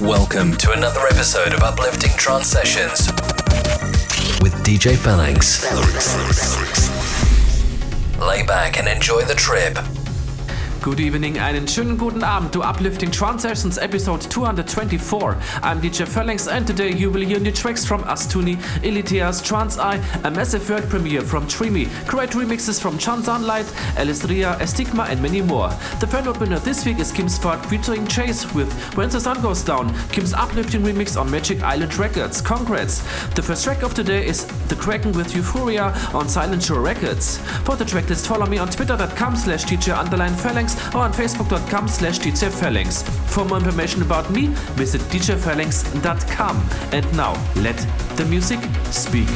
Welcome to another episode of Uplifting Trance Sessions with DJ Phalanx. Lay back and enjoy the trip. Good evening, einen schönen guten Abend to Uplifting Trance Sessions episode 224. I'm DJ Phalanx and today you will hear new tracks from Astuni, illitheas, Trance Eye, a massive world premiere from Dreamy, great remixes from John Sunlight, Ellez Ria, Estigma and many more. The fan opener this week is Kim Svard featuring Chase with When the Sun Goes Down, Kim's uplifting remix on Magic Island Records. Congrats! The first track of today is The Cracken with Euphoria on Silent Shore Records. For the tracklist follow me on twitter.com slash DJ underline Phalanx or on facebook.com slash djphalanx. For more information about me, visit djphalanx.com. And now, let the music speak.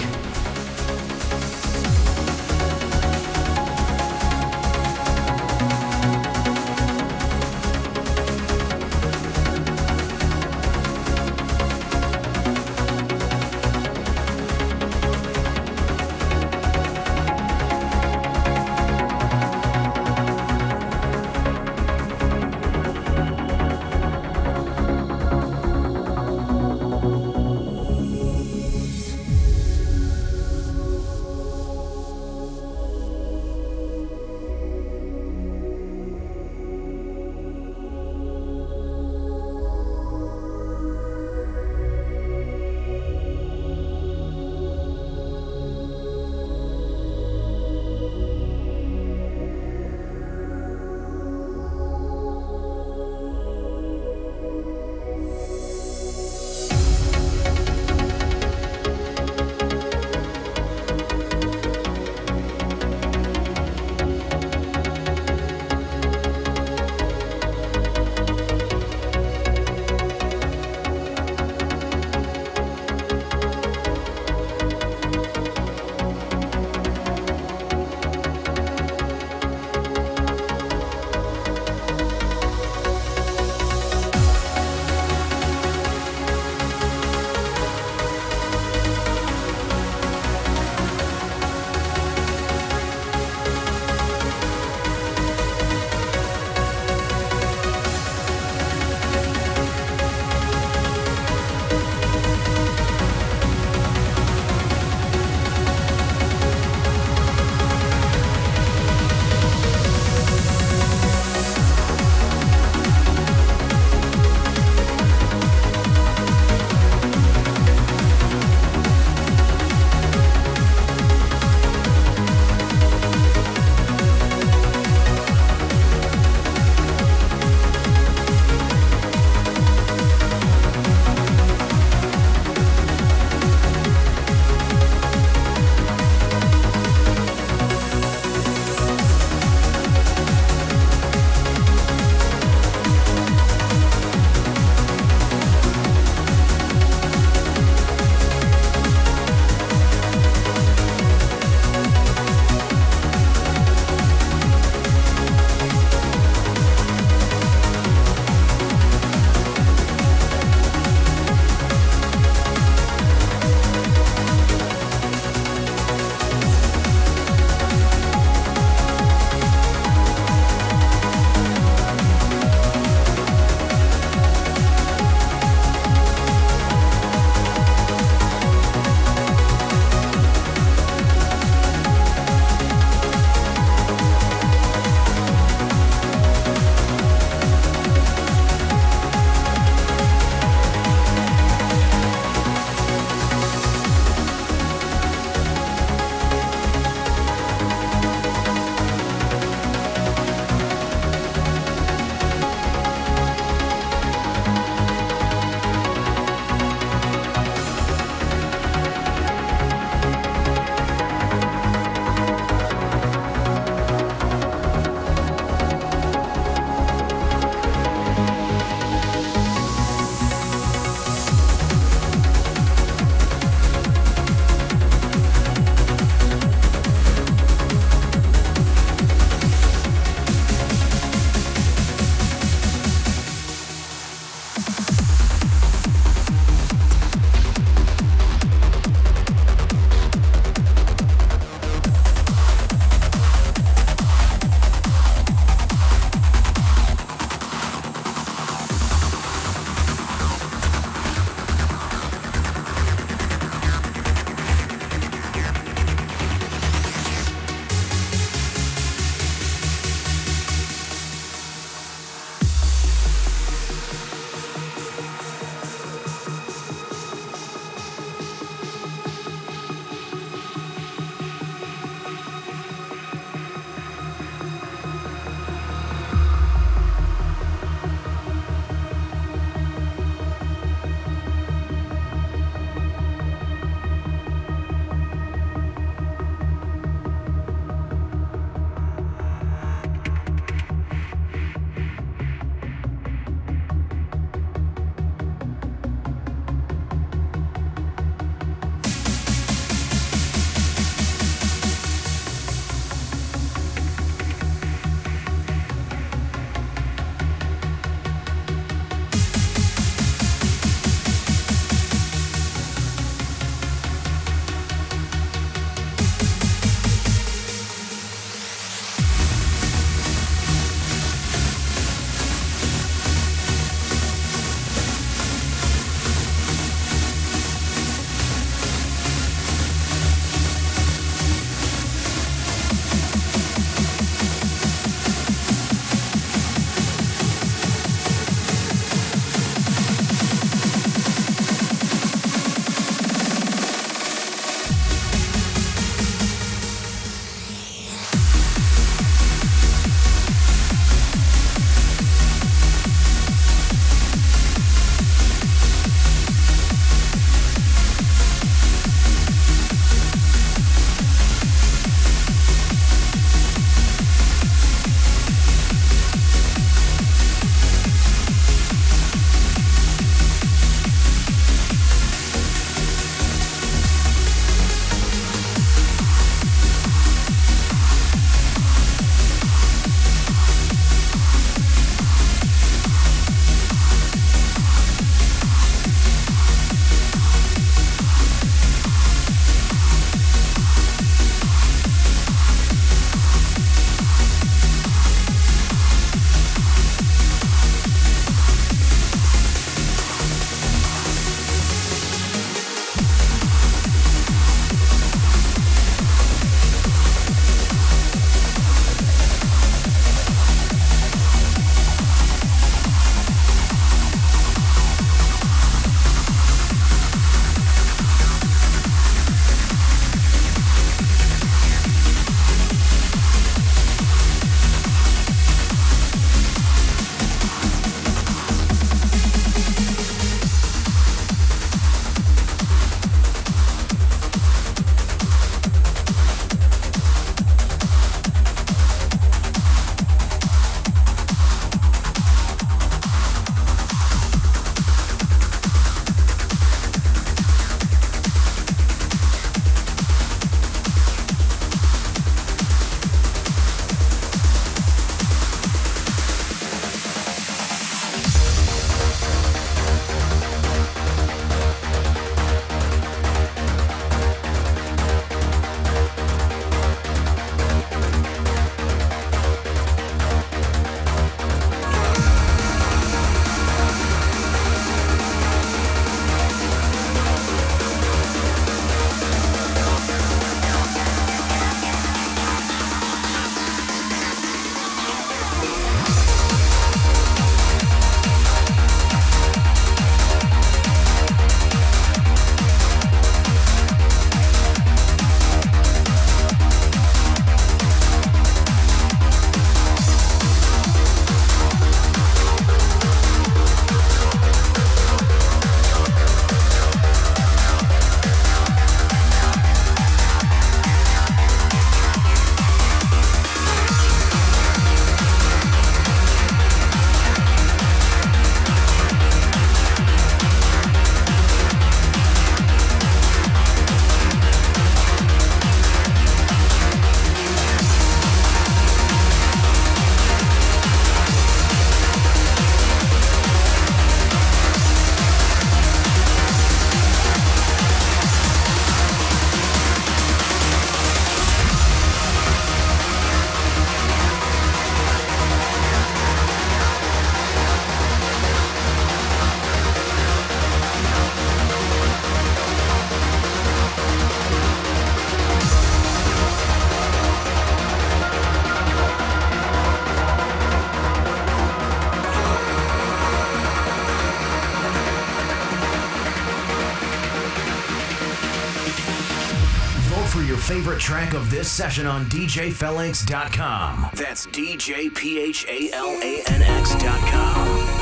Session on DJPhalanx.com. That's DJPhalanx.com.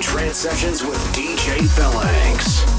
Trance Sessions with DJ Phalanx.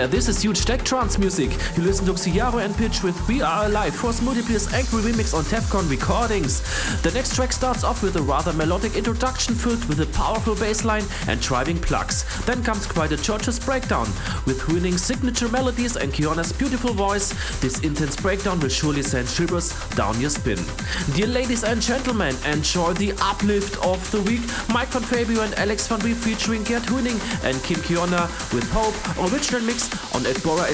Yeah, this is huge tech trance music. You listen to XiJaro and Pitch with We Are Alive, Force Multipliers angry remix on Defcon Recordings. The next track starts off with a rather melodic introduction filled with a powerful bass line and driving plugs. Then comes quite a church's breakdown. With winning signature melodies and Kiona's beautiful voice, this intense breakdown will surely send shivers down your spin. Dear ladies and gentlemen, enjoy the uplift of the week. Mike van Fabio and Alex van ReeVe featuring Geert Huinink and Kim Kiona with Hope, original mix on Abora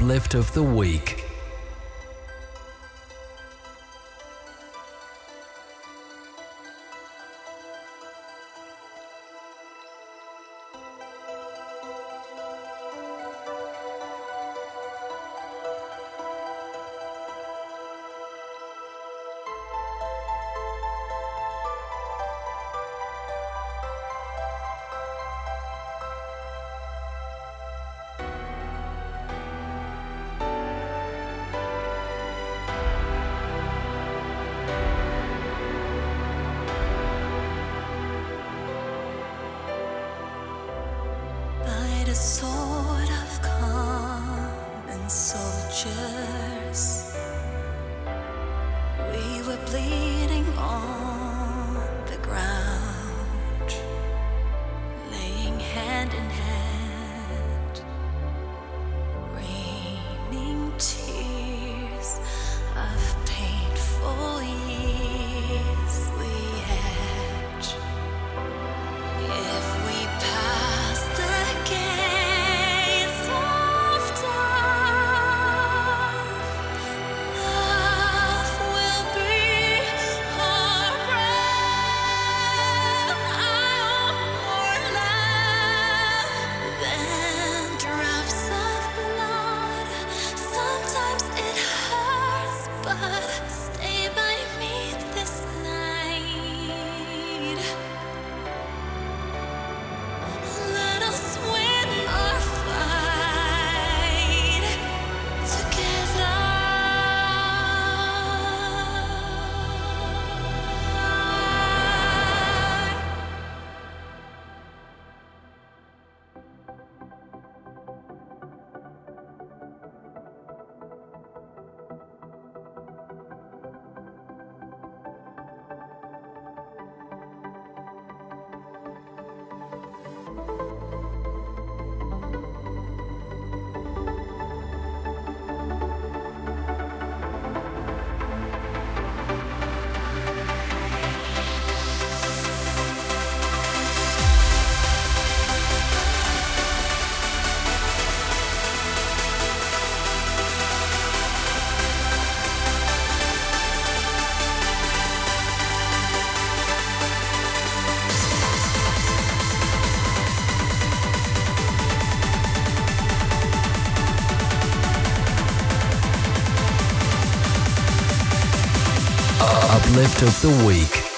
Iskand. of the week. Of the Week.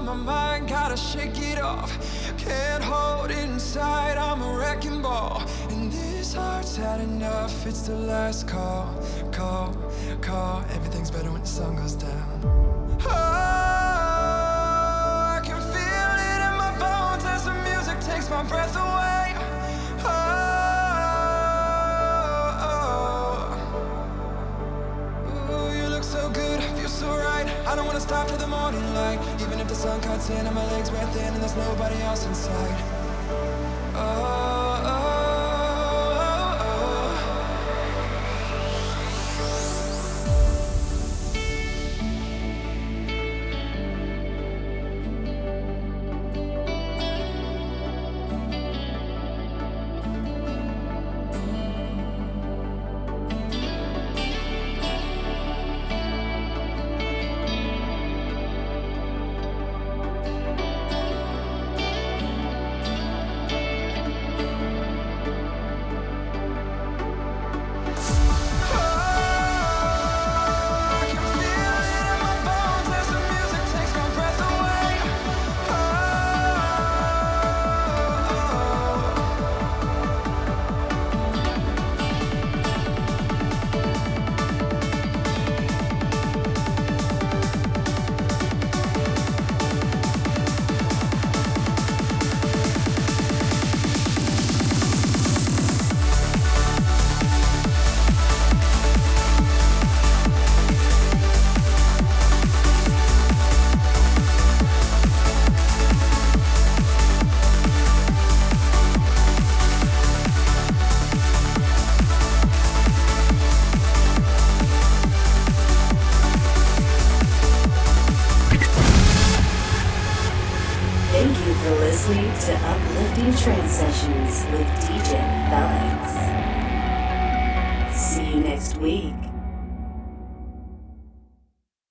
On my mind, gotta shake it off. Can't hold it inside, I'm a wrecking ball. And this heart's had enough, it's the last call, call, call. Everything's better when the sun goes down. Oh. I can feel it in my bones as the music takes my breath away. Oh, oh. oh. Ooh, you look so good, feel so right. I don't wanna stop till the morning light. Sun cuts in and my legs wear thin and there's nobody else inside.